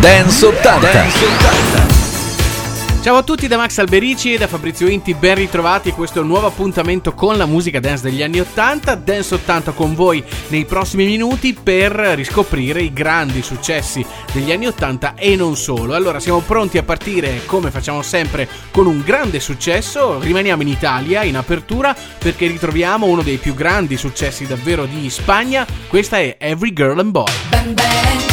Dance 80. Dance 80. Ciao a tutti da Max Alberici e da Fabrizio Inti, ben ritrovati. Questo è un nuovo appuntamento con la musica dance degli anni 80. Dance 80 con voi nei prossimi minuti per riscoprire i grandi successi degli anni 80 e non solo. Allora, siamo pronti a partire come facciamo sempre con un grande successo. Rimaniamo in Italia in apertura perché ritroviamo uno dei più grandi successi davvero di Spagna. Questa è Every Girl and Boy. Bang bang.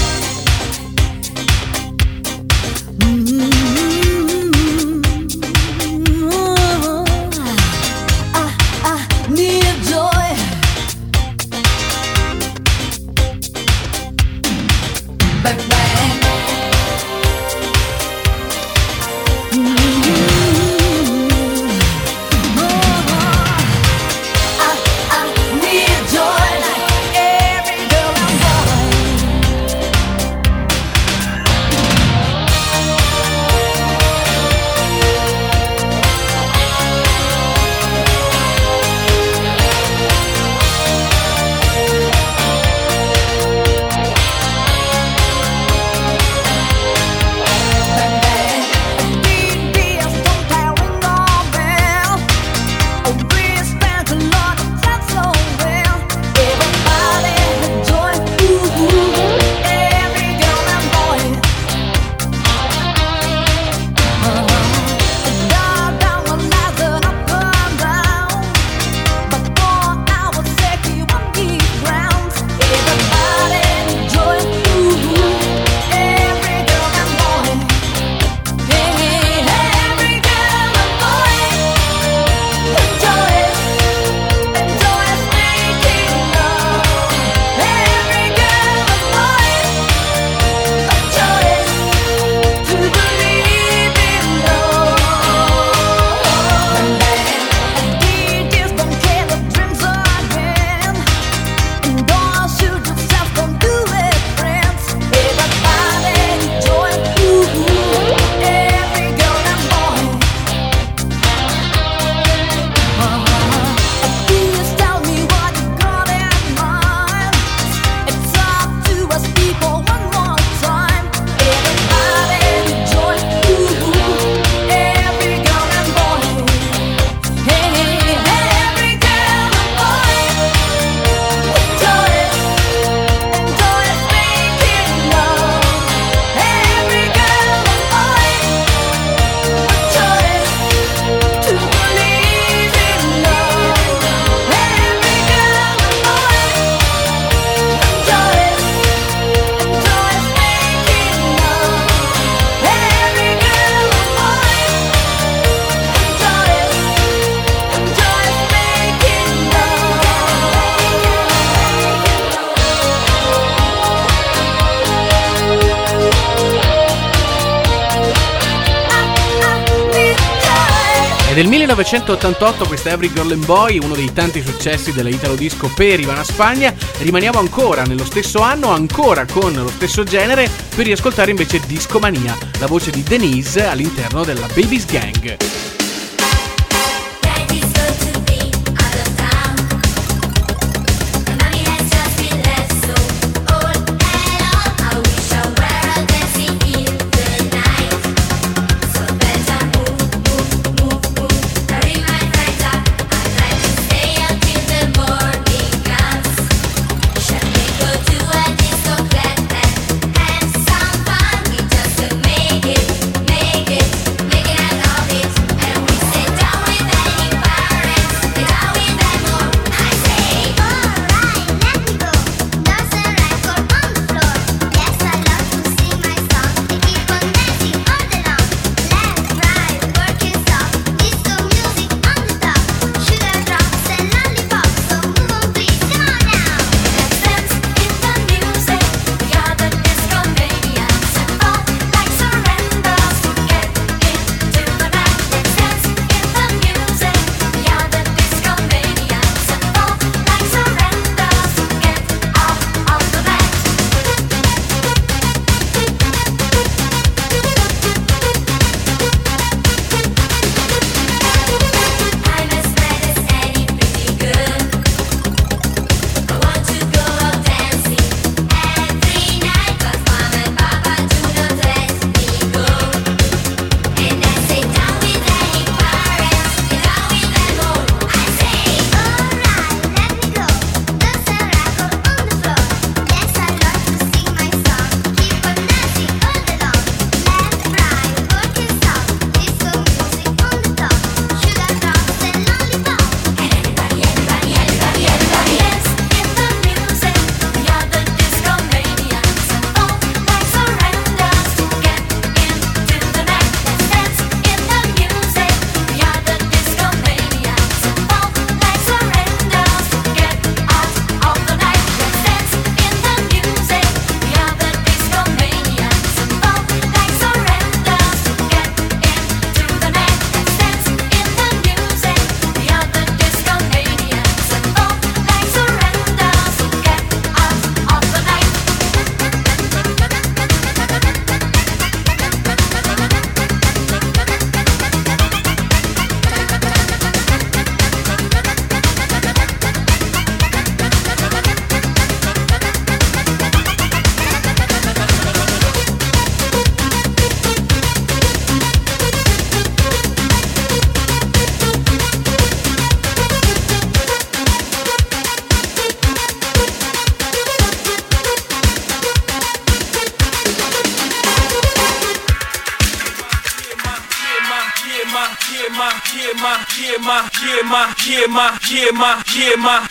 1988 questa Every Girl and Boy, uno dei tanti successi della Italo Disco per Ivana Spagna, rimaniamo ancora nello stesso anno, ancora con lo stesso genere, per riascoltare invece Disco Mania, la voce di Denise all'interno della Babies Gang.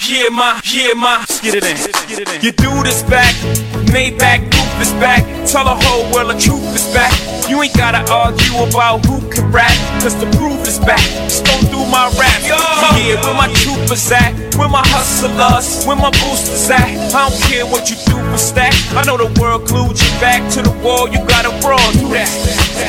Yeah, my, yeah, my. Let's get it in. Get it in. You do this back, Maybach roof is back. Tell the whole world the truth is back. You ain't gotta argue about who can rap, cause the proof is back. Just through my rap. Yeah, where my troopers at? Where my hustlers? Where my boosters at? I don't care what you do for stack. I know the world glued you back to the wall. You gotta brawl through that.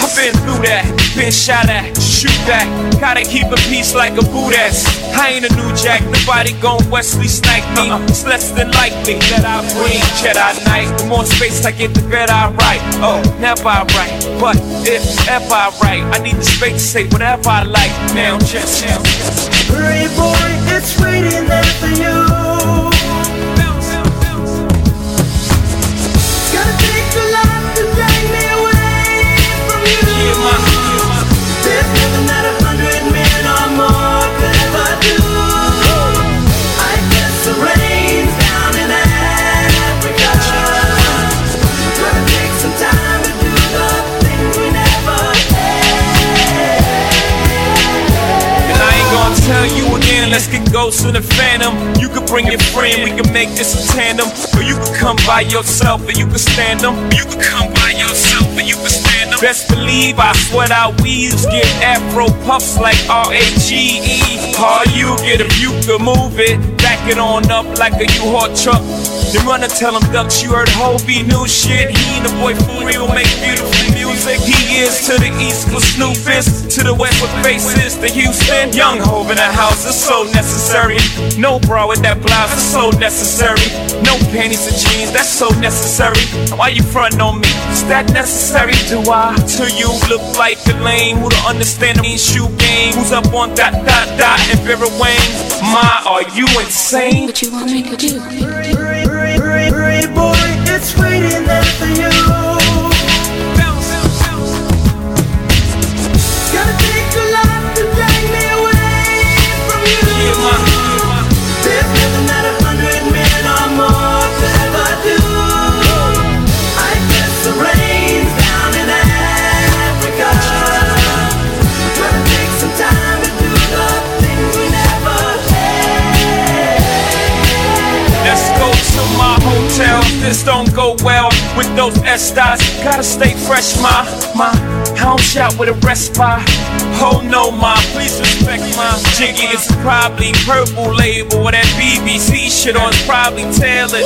I've been through that, been shot at, shoot that. Gotta keep a peace like a boot ass. I ain't a new jack, nobody gon' Wesley snipe me. Uh-uh. It's less than likely that I bring Jedi Knight. The more space I get, the better I write. Oh, never I write, but if ever I write, I need the space to say whatever I like. Now, just now. Hurry, boy, it's waiting there for you. In the phantom. You can bring your friend, we can make this a tandem. Or you can come by yourself and you can stand them. You can come by yourself and you can stand them. Best believe I sweat out weaves, get afro puffs like R-A-G-E. All you get if you can move it, back it on up like a U-Haul truck. Then run and tell him ducks you heard Hobie new shit. He and the boy for real make beautiful music. He is to the east with Snoop is, to the west with faces. To Houston, young Hove in the house is so necessary. No bra with that blouse is so necessary. No panties and jeans, that's so necessary. Why you frontin' on me? Is that necessary? Do I? To you look like a lame who don't understand the shoe game? Who's up on dot dot dot and Vera Wayne? My, are you insane? What you want me to do? boy, it's waiting there for you. This don't go well with those Estes. Gotta stay fresh, my, my. I don't with a respite. Oh no, ma, please respect my jiggy. It's probably purple label or that BBC shit on. It's probably tailored.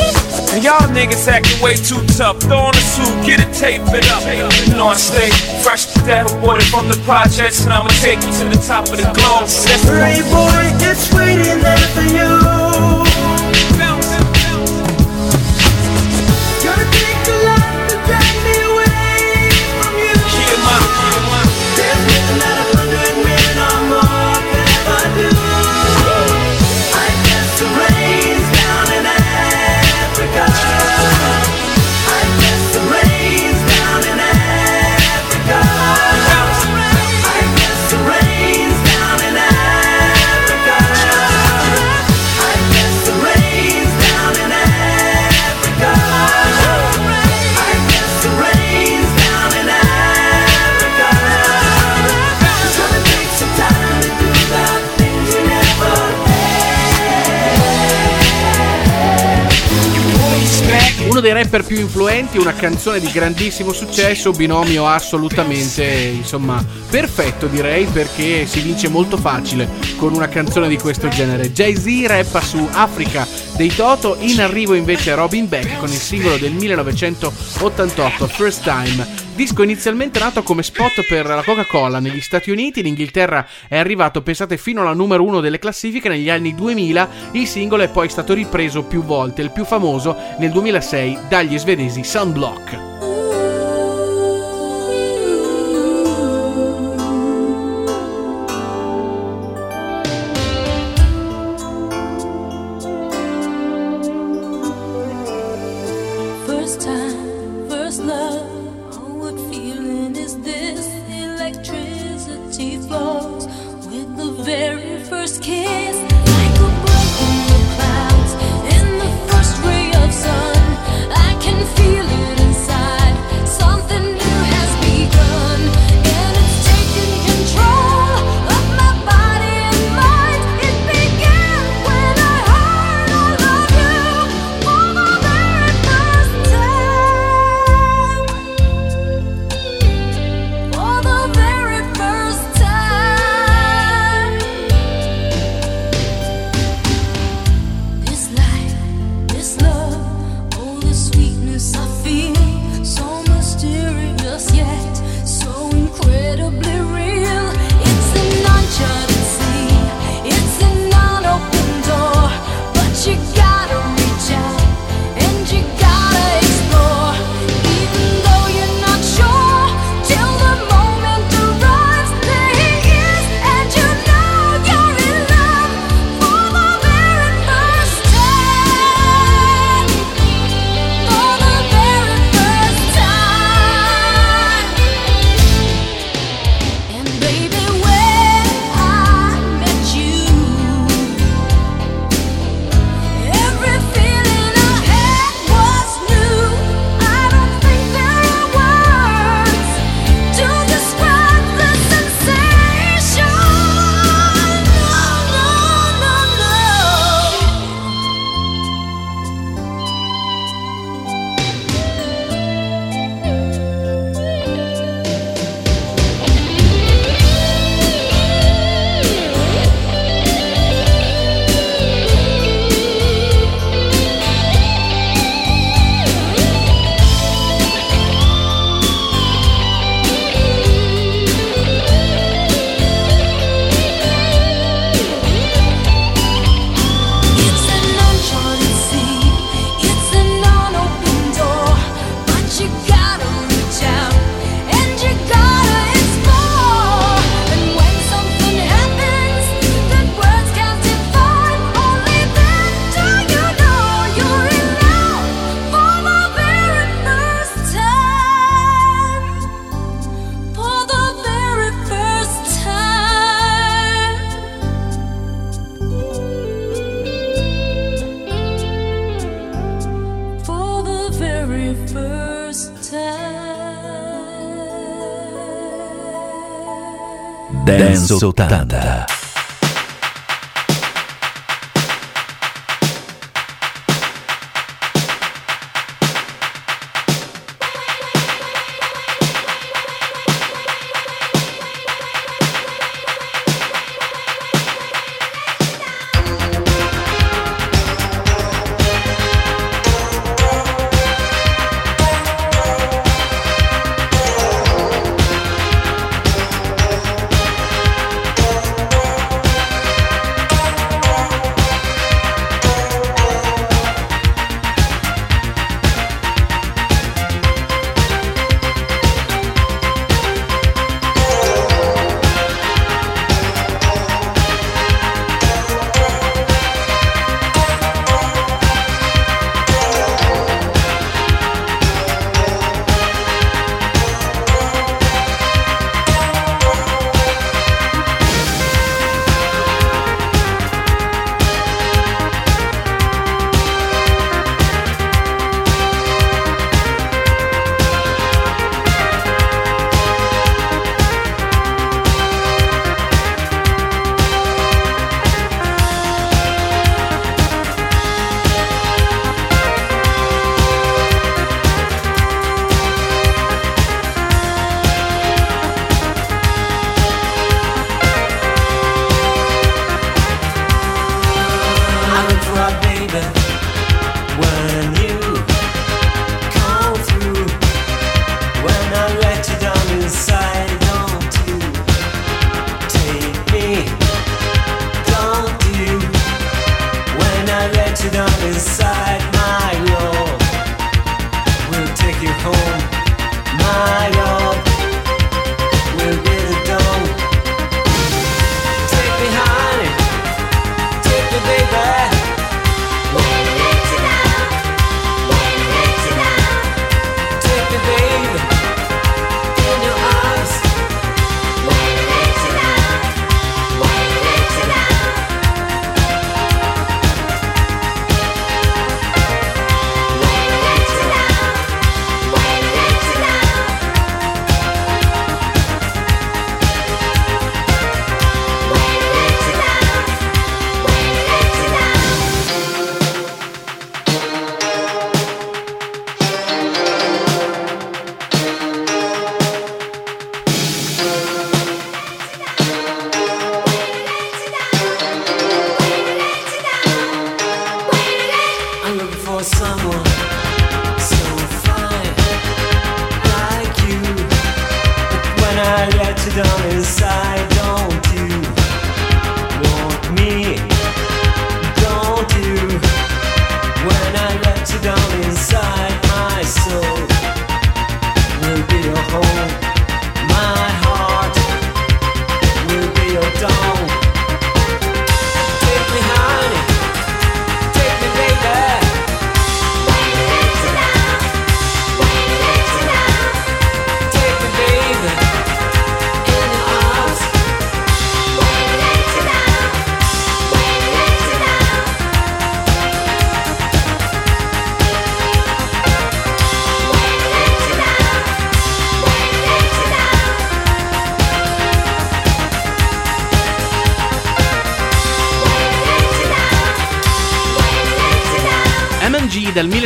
And y'all niggas acting way too tough. Throw on a suit, get it, tape it up. You know I stay fresh to death, aborted from the projects, and I'ma take you to the top of the globe. Hurry, boy, it's waiting there for you. Rapper più influenti, una canzone di grandissimo successo, binomio assolutamente, insomma, perfetto direi perché si vince molto facile con una canzone di questo genere. Jay-Z rappa su Africa dei Toto, in arrivo invece Robin Beck con il singolo del 1988 First Time. Disco inizialmente nato come spot per la Coca-Cola negli Stati Uniti, in Inghilterra è arrivato, pensate, fino alla numero uno delle classifiche negli anni 2000, il singolo è poi stato ripreso più volte, il più famoso nel 2006 dagli svedesi Sunblock. 80.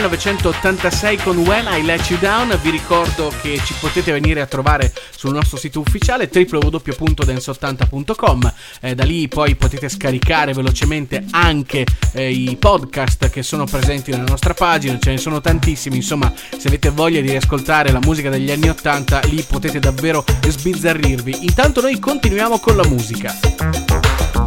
1986 con When I Let You Down. Vi ricordo che ci potete venire a trovare sul nostro sito ufficiale www.dance80.com. Eh, da lì poi potete scaricare velocemente anche eh, i podcast che sono presenti nella nostra pagina. Ce ne sono tantissimi. Insomma, se avete voglia di riascoltare la musica degli anni 80, lì potete davvero sbizzarrirvi. Intanto noi continuiamo con la musica.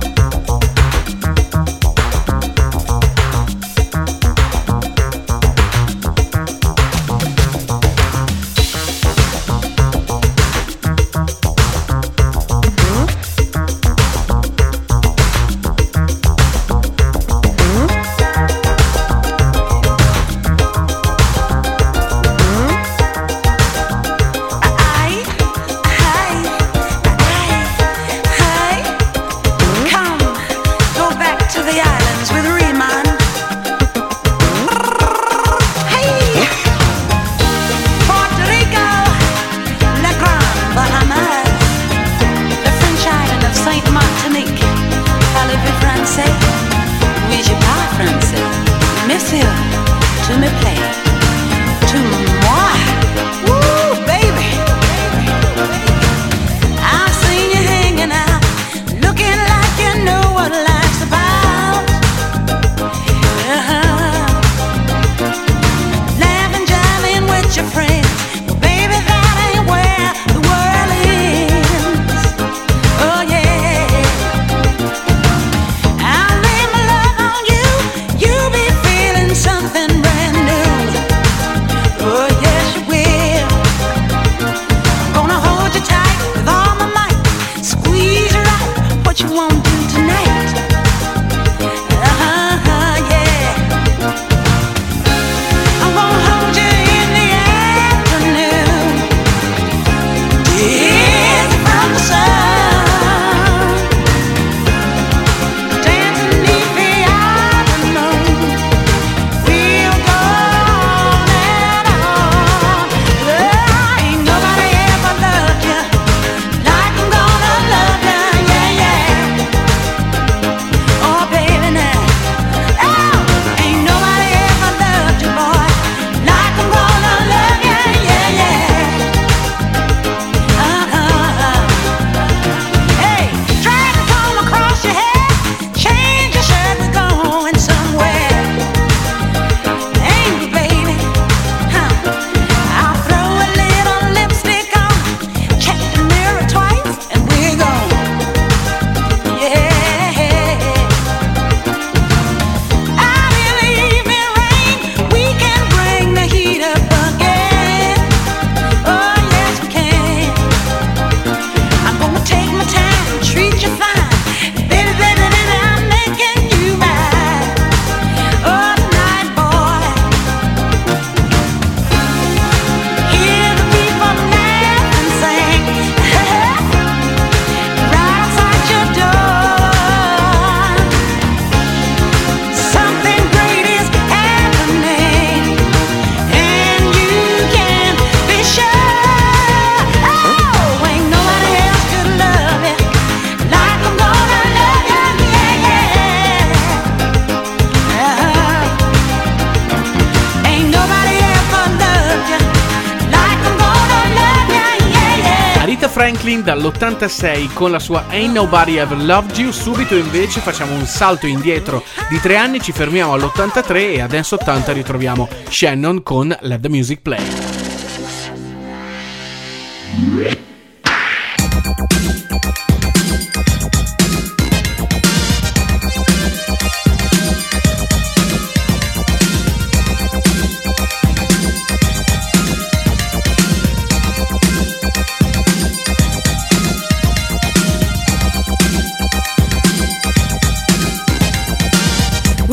dall'86 con la sua Ain't Nobody Ever Loved You, subito invece facciamo un salto indietro di tre anni, ci fermiamo all'83 e adesso 80 ritroviamo Shannon con Let the Music Play.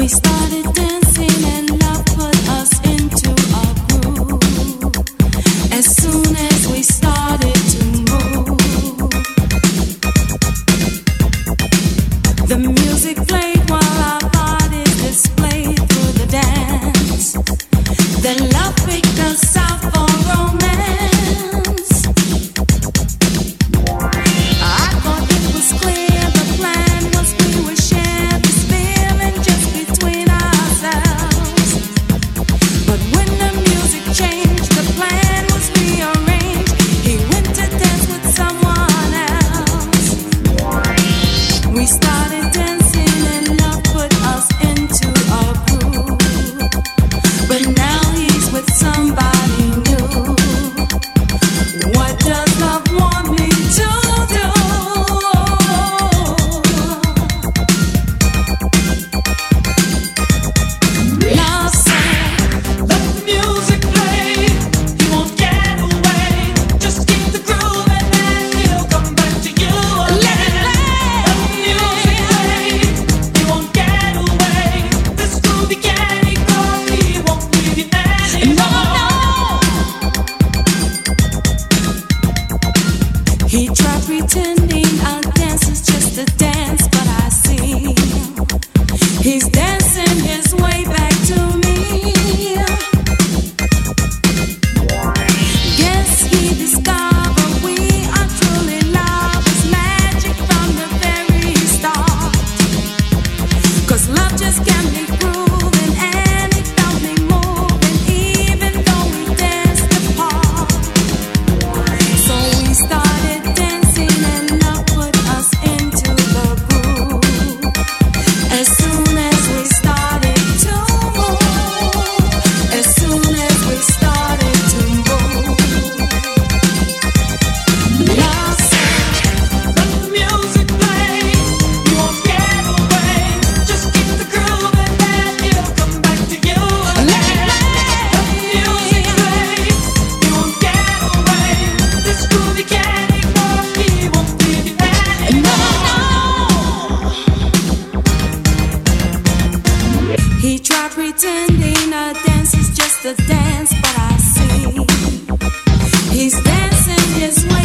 Stop. He tried pretending a dance is just a dance, but I see he's dancing his way.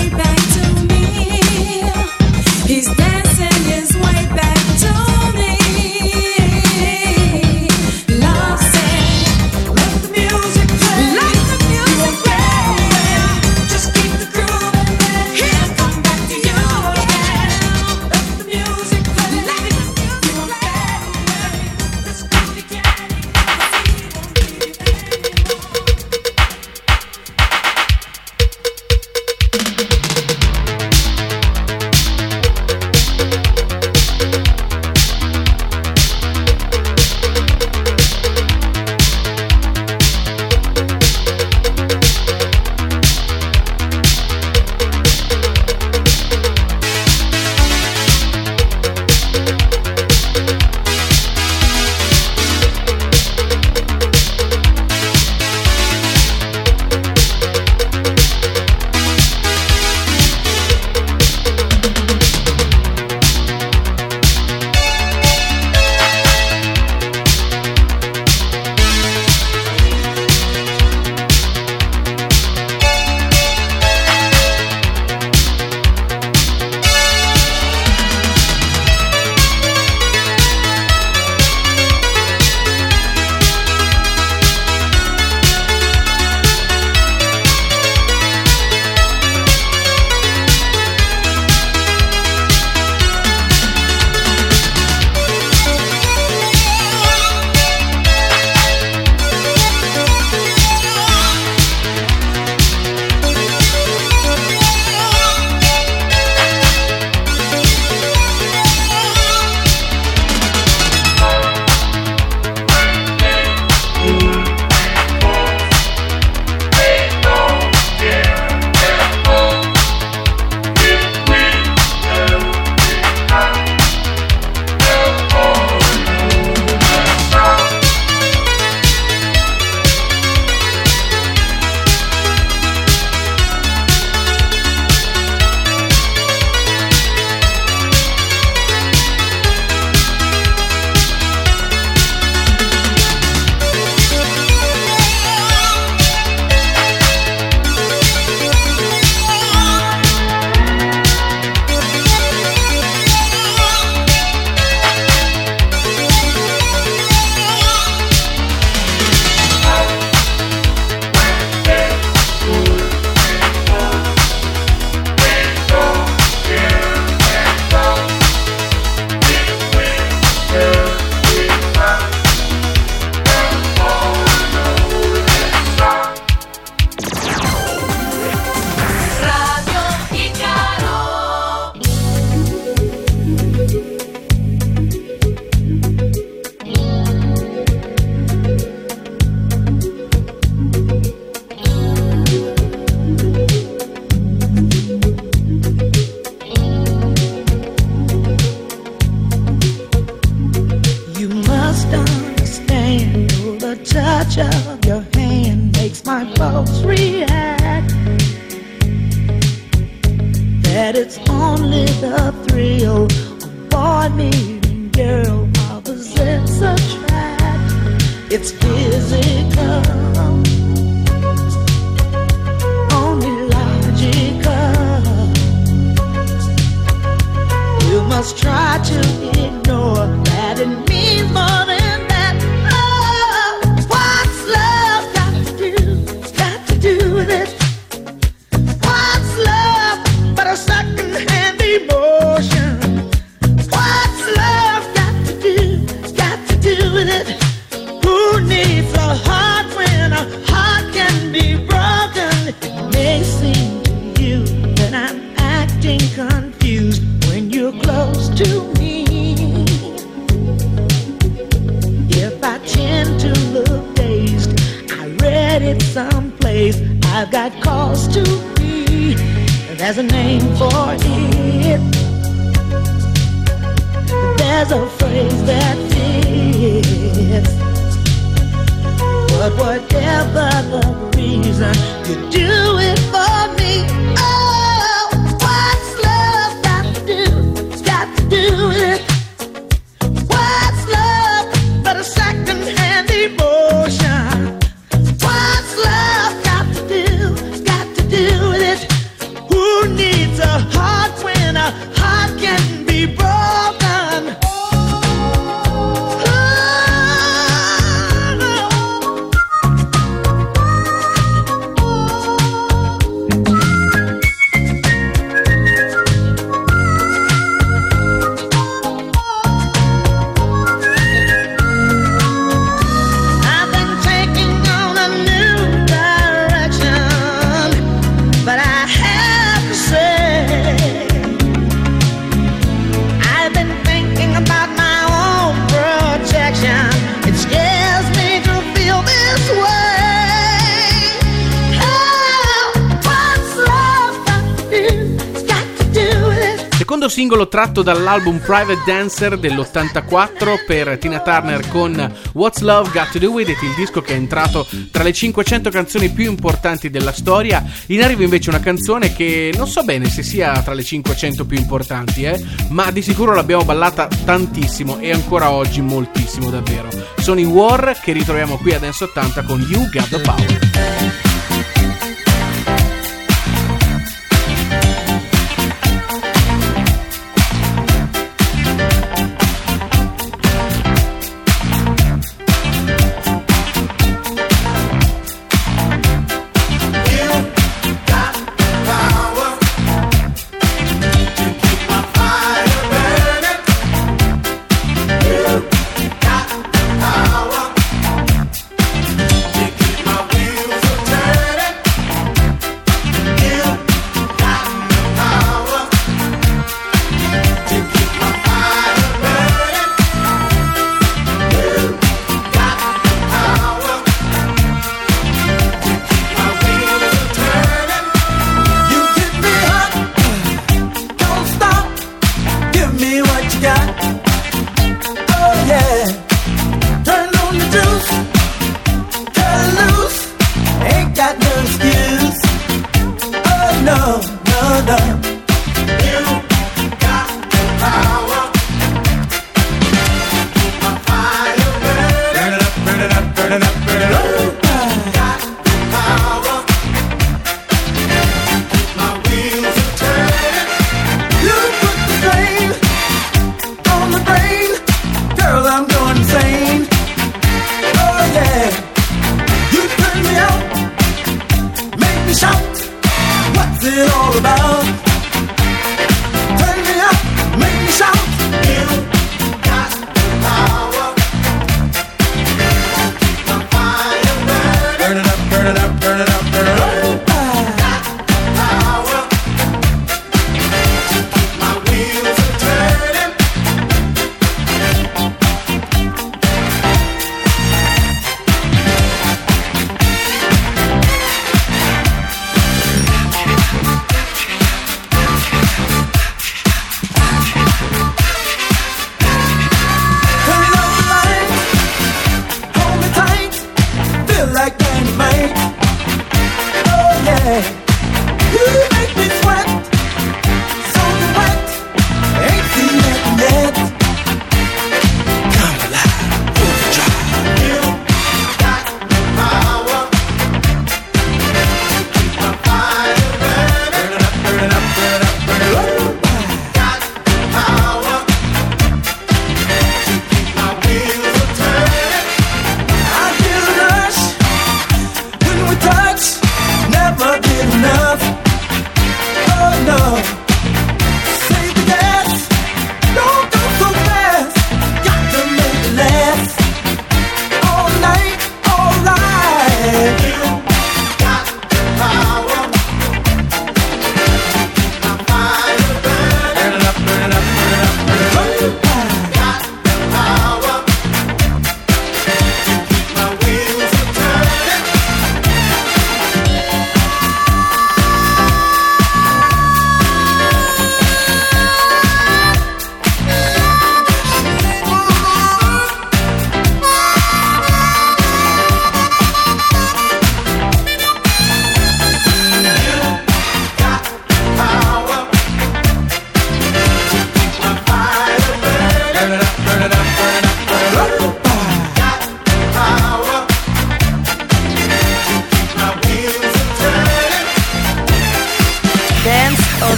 tratto dall'album Private Dancer dell'84 per Tina Turner con What's Love Got to Do With It, il disco che è entrato tra le 500 canzoni più importanti della storia. In arrivo invece una canzone che non so bene se sia tra le 500 più importanti, eh, ma di sicuro l'abbiamo ballata tantissimo e ancora oggi moltissimo davvero. Sono i War che ritroviamo qui a Dance 80 con You Got the Power.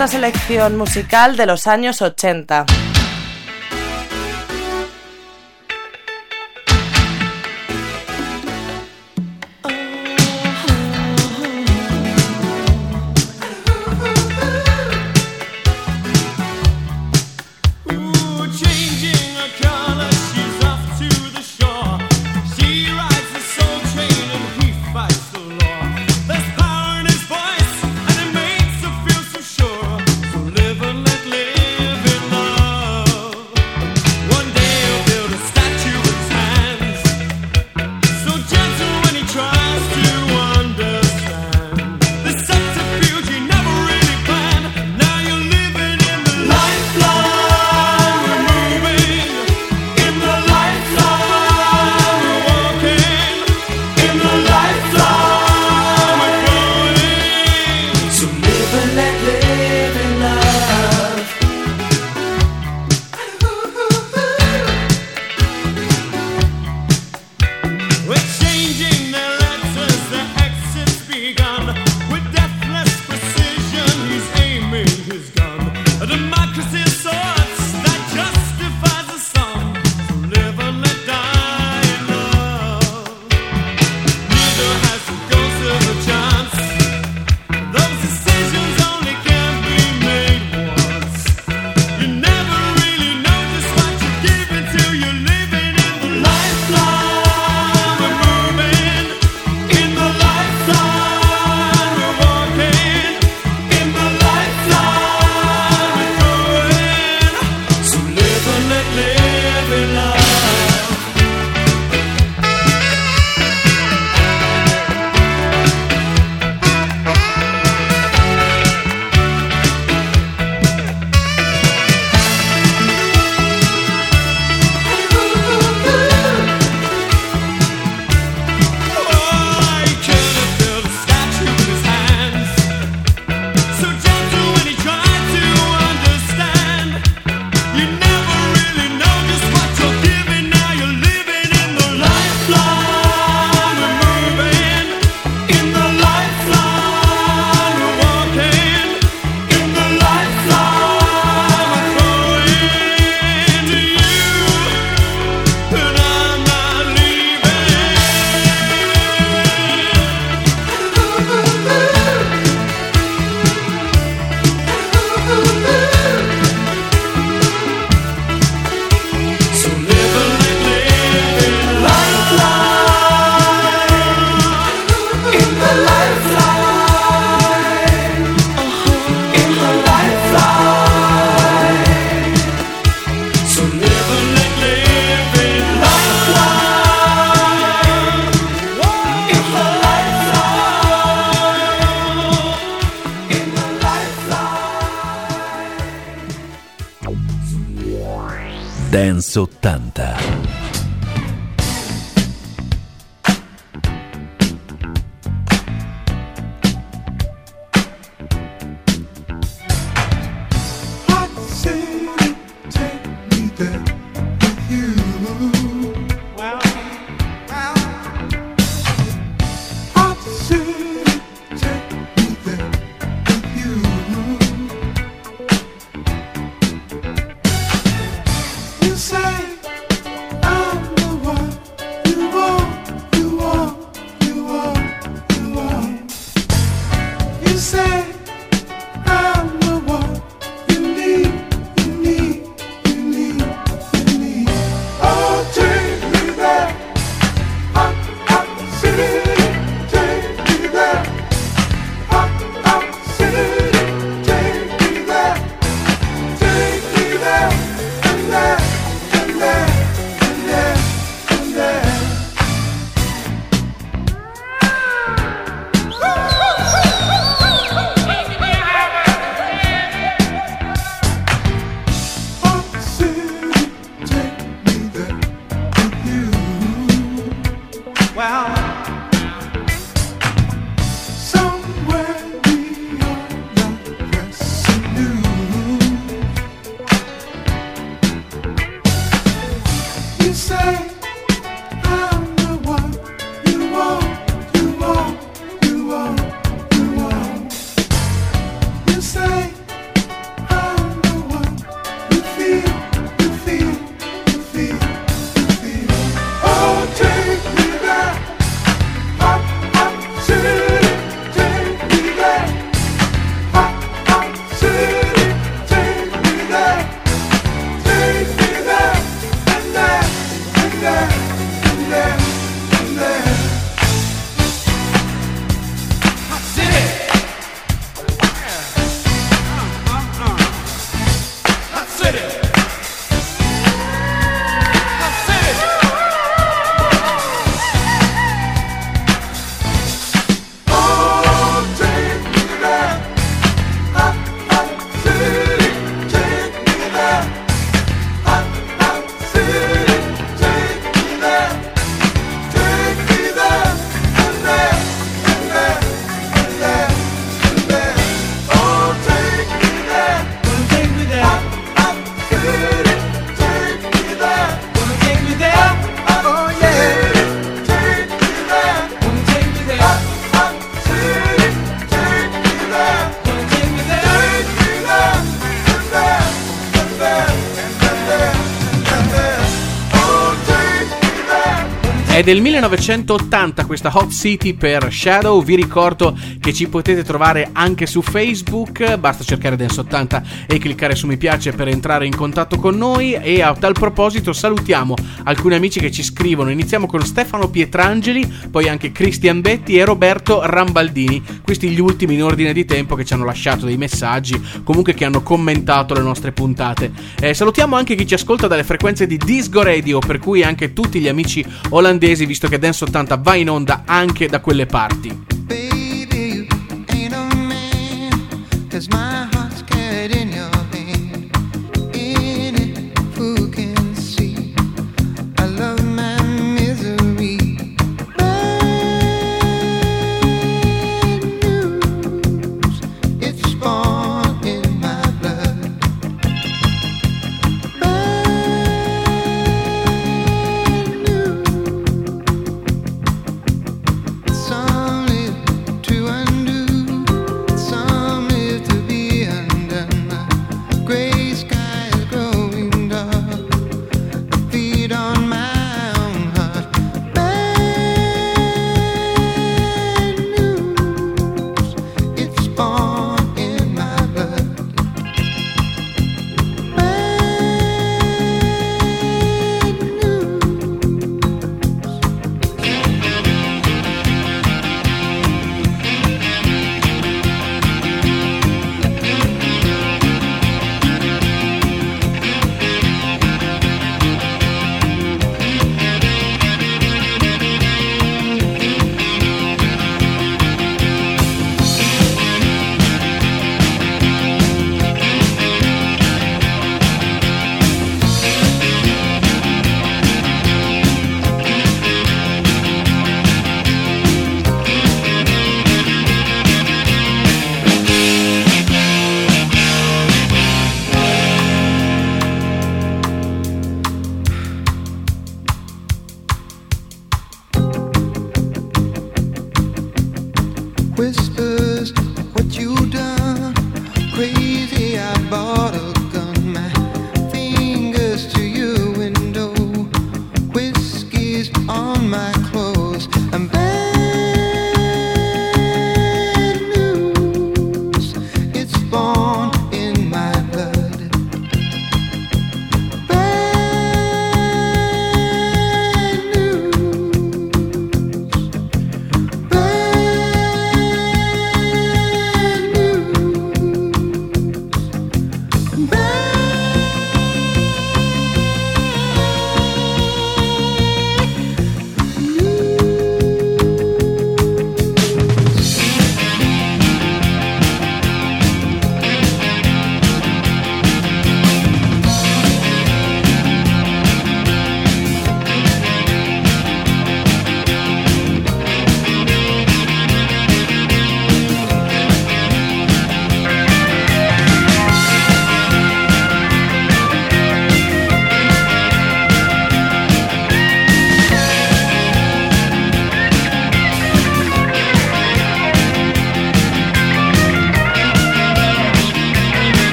80, la vuestra selección musical de los años 80. È del 1980 questa Hot City per Shadow. Vi ricordo che ci potete trovare anche su Facebook. Basta cercare Dance 80 e cliccare su mi piace per entrare in contatto con noi. E a tal proposito salutiamo alcuni amici che ci scrivono. Iniziamo con Stefano Pietrangeli, poi anche Cristian Betti e Roberto Rambaldini. Questi gli ultimi in ordine di tempo che ci hanno lasciato dei messaggi, comunque che hanno commentato le nostre puntate. Eh, salutiamo anche chi ci ascolta dalle frequenze di Disco Radio, per cui anche tutti gli amici olandesi, visto che Dance 80 va in onda anche da quelle parti. Baby,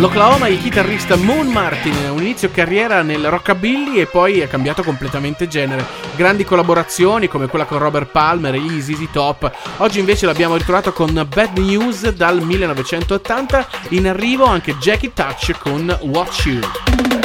Dall'Oklahoma il chitarrista Moon Martin, un inizio carriera nel rockabilly e poi ha cambiato completamente genere. Grandi collaborazioni come quella con Robert Palmer e gli ZZ Top. Oggi invece l'abbiamo ritrovato con Bad News dal 1980. In arrivo anche Jackie Touch con Watch You.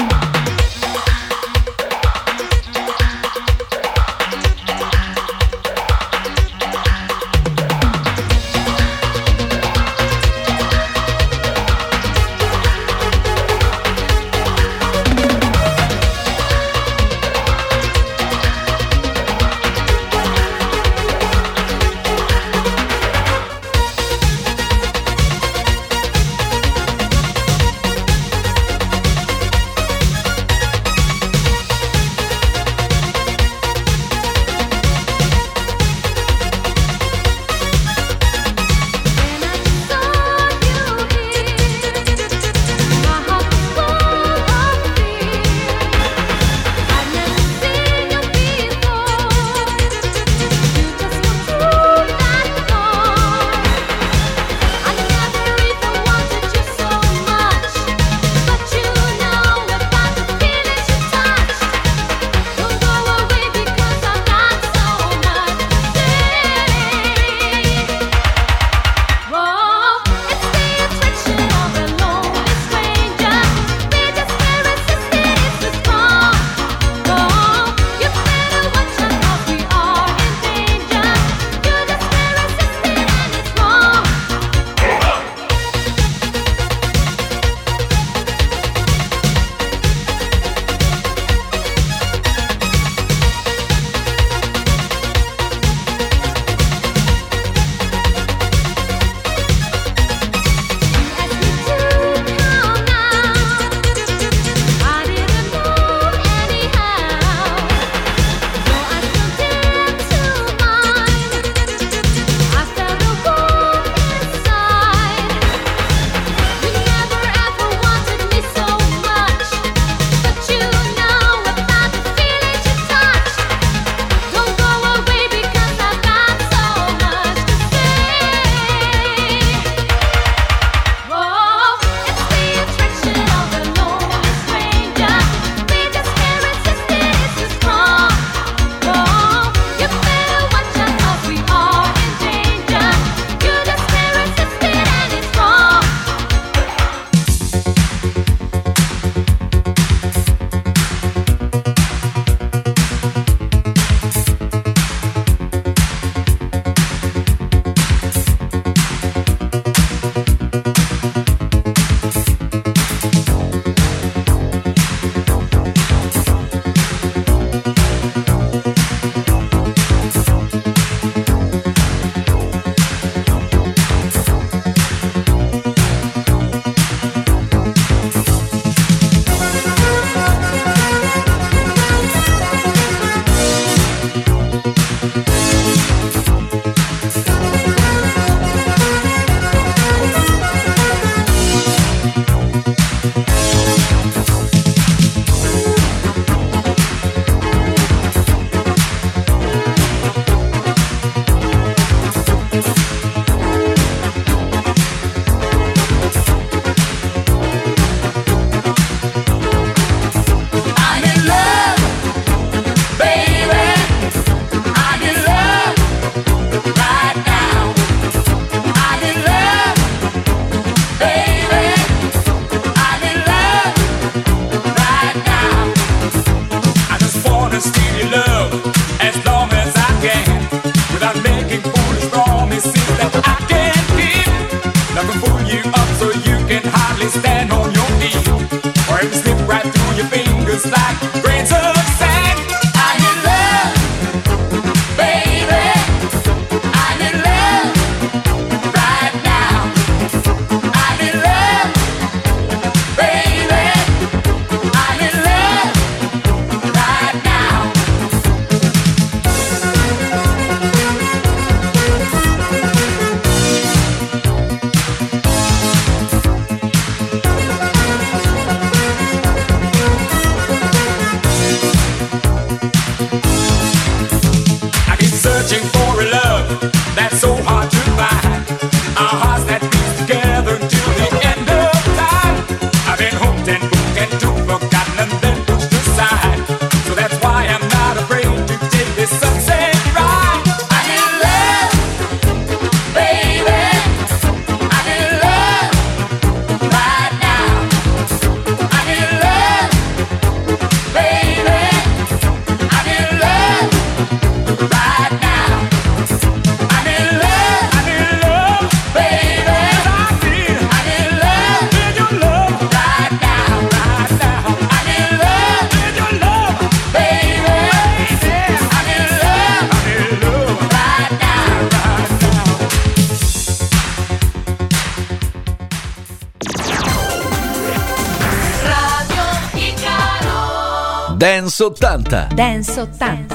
Dance 80. Dance 80.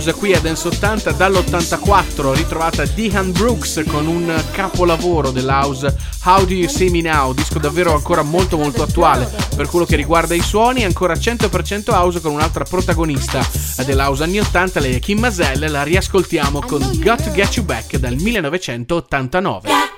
house qui a Dance 80 dall'84 ritrovata Dehan Brooks con un capolavoro dell'house How Do You See Me Now disco davvero ancora molto molto attuale per quello che riguarda i suoni ancora 100% house con un'altra protagonista dell'house anni 80 lei è Kim Mazel la riascoltiamo con Got to Get You Back dal 1989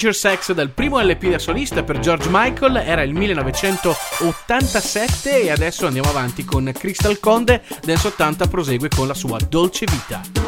Adventure Sex dal primo LP da solista per George Michael era il 1987 e adesso andiamo avanti con Crystal Conde, dance 80 prosegue con la sua dolce vita.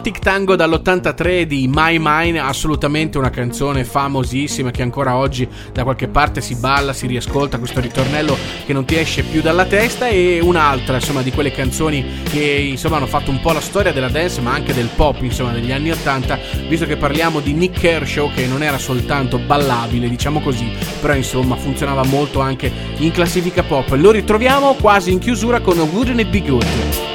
Erotic Tango dall'83 di My Mine, assolutamente una canzone famosissima che ancora oggi da qualche parte si balla, si riascolta questo ritornello che non ti esce più dalla testa e un'altra insomma di quelle canzoni che insomma hanno fatto un po' la storia della dance ma anche del pop insomma degli anni 80 visto che parliamo di Nick Kershaw che non era soltanto ballabile diciamo così però insomma funzionava molto anche in classifica pop. Lo ritroviamo quasi in chiusura con Wouldn't It Be Good?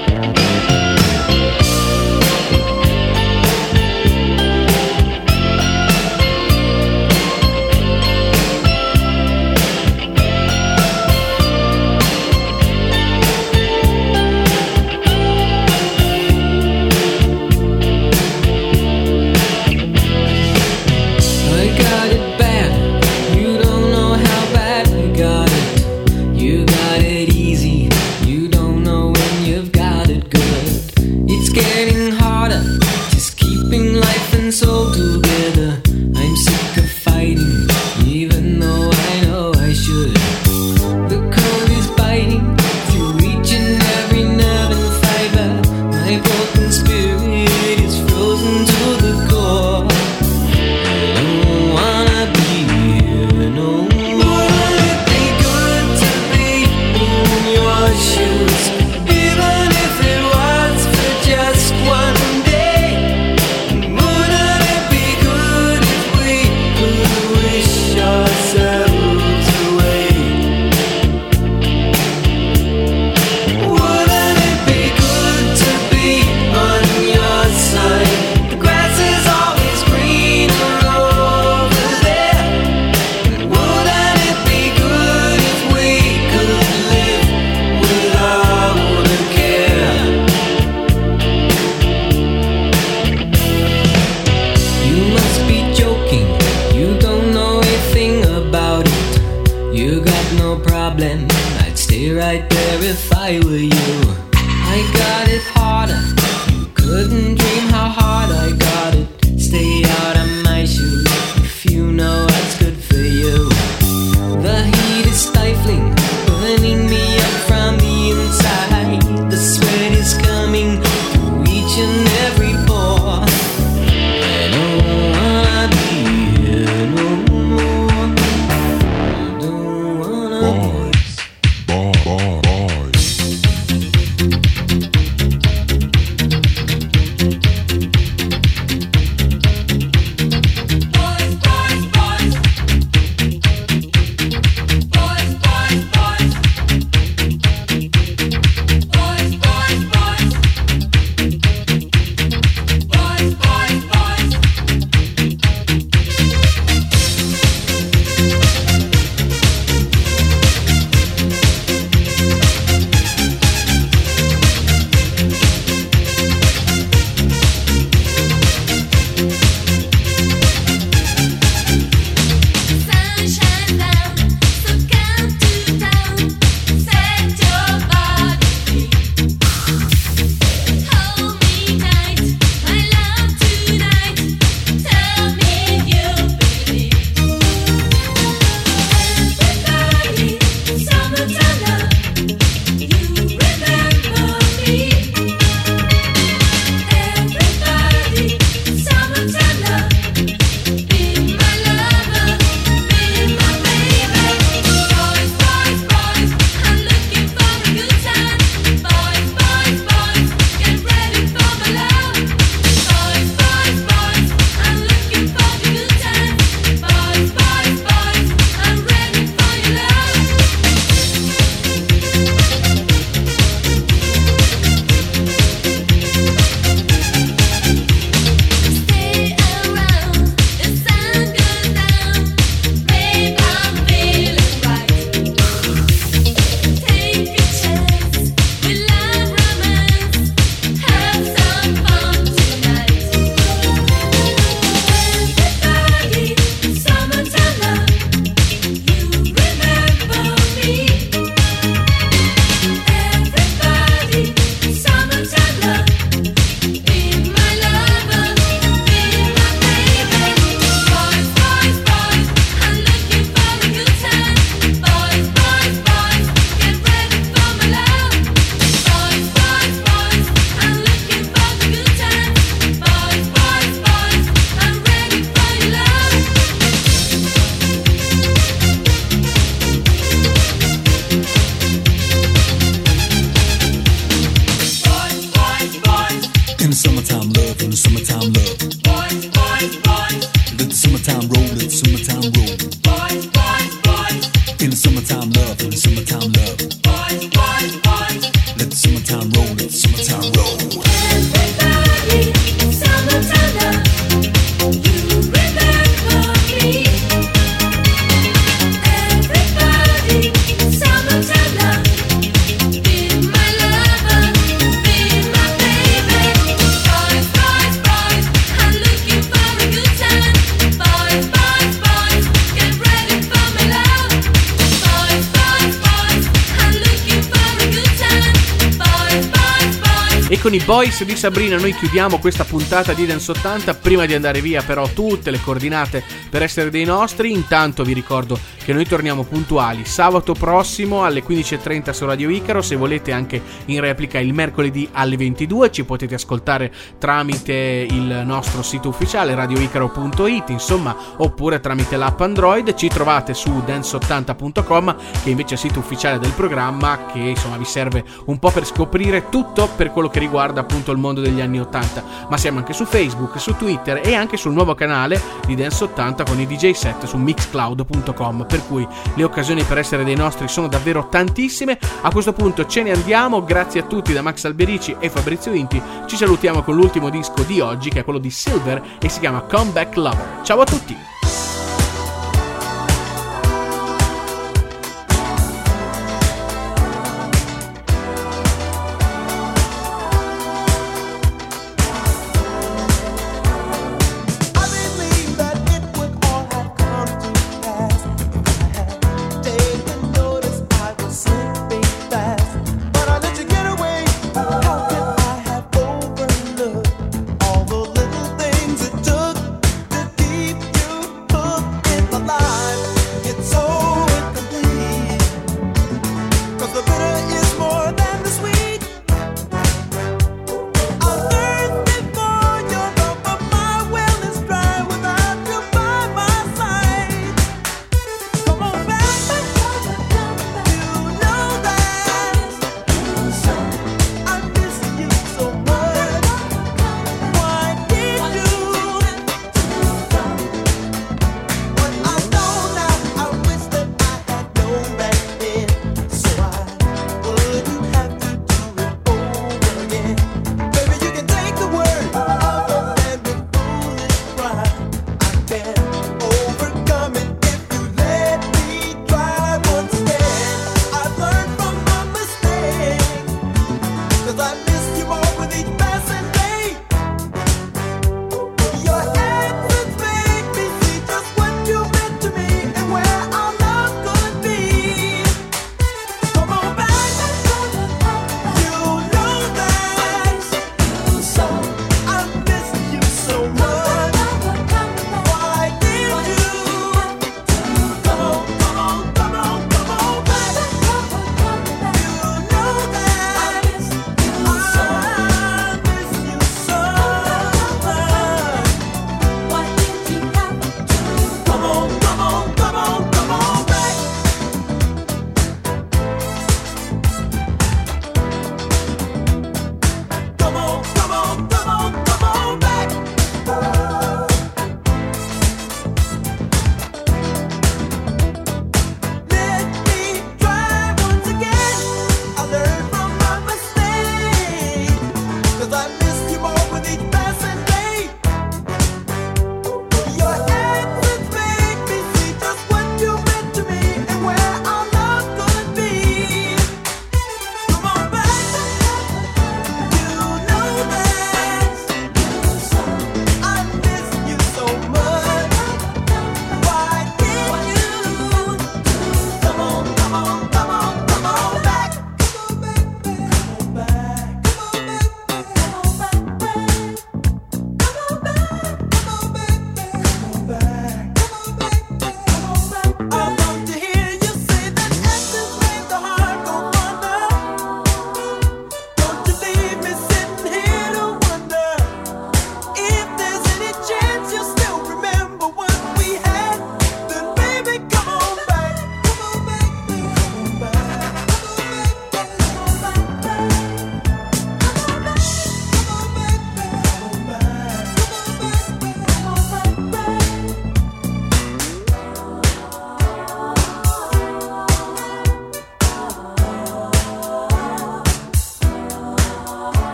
Di Sabrina noi chiudiamo questa puntata di Dance 80. Prima di andare via, però, tutte le coordinate per essere dei nostri. Intanto vi ricordo che noi torniamo puntuali sabato prossimo alle 15.30 su Radio Icaro. Se volete, anche in replica il mercoledì alle 22. Ci potete ascoltare tramite il nostro sito ufficiale radioicaro.it, insomma, oppure tramite l'app Android. Ci trovate su dance80.com, che invece è il sito ufficiale del programma, che insomma vi serve un po' per scoprire tutto per quello che riguarda appunto il mondo degli anni 80. Ma siamo anche su Facebook, su Twitter e anche sul nuovo canale di Dance 80 con i DJ set su mixcloud.com. Per cui le occasioni per essere dei nostri sono davvero tantissime. A questo punto ce ne andiamo. Grazie a tutti da Max Alberici e Fabrizio Inti. Ci salutiamo con l'ultimo disco di oggi, che è quello di Silver e si chiama Comeback Lover. Ciao a tutti!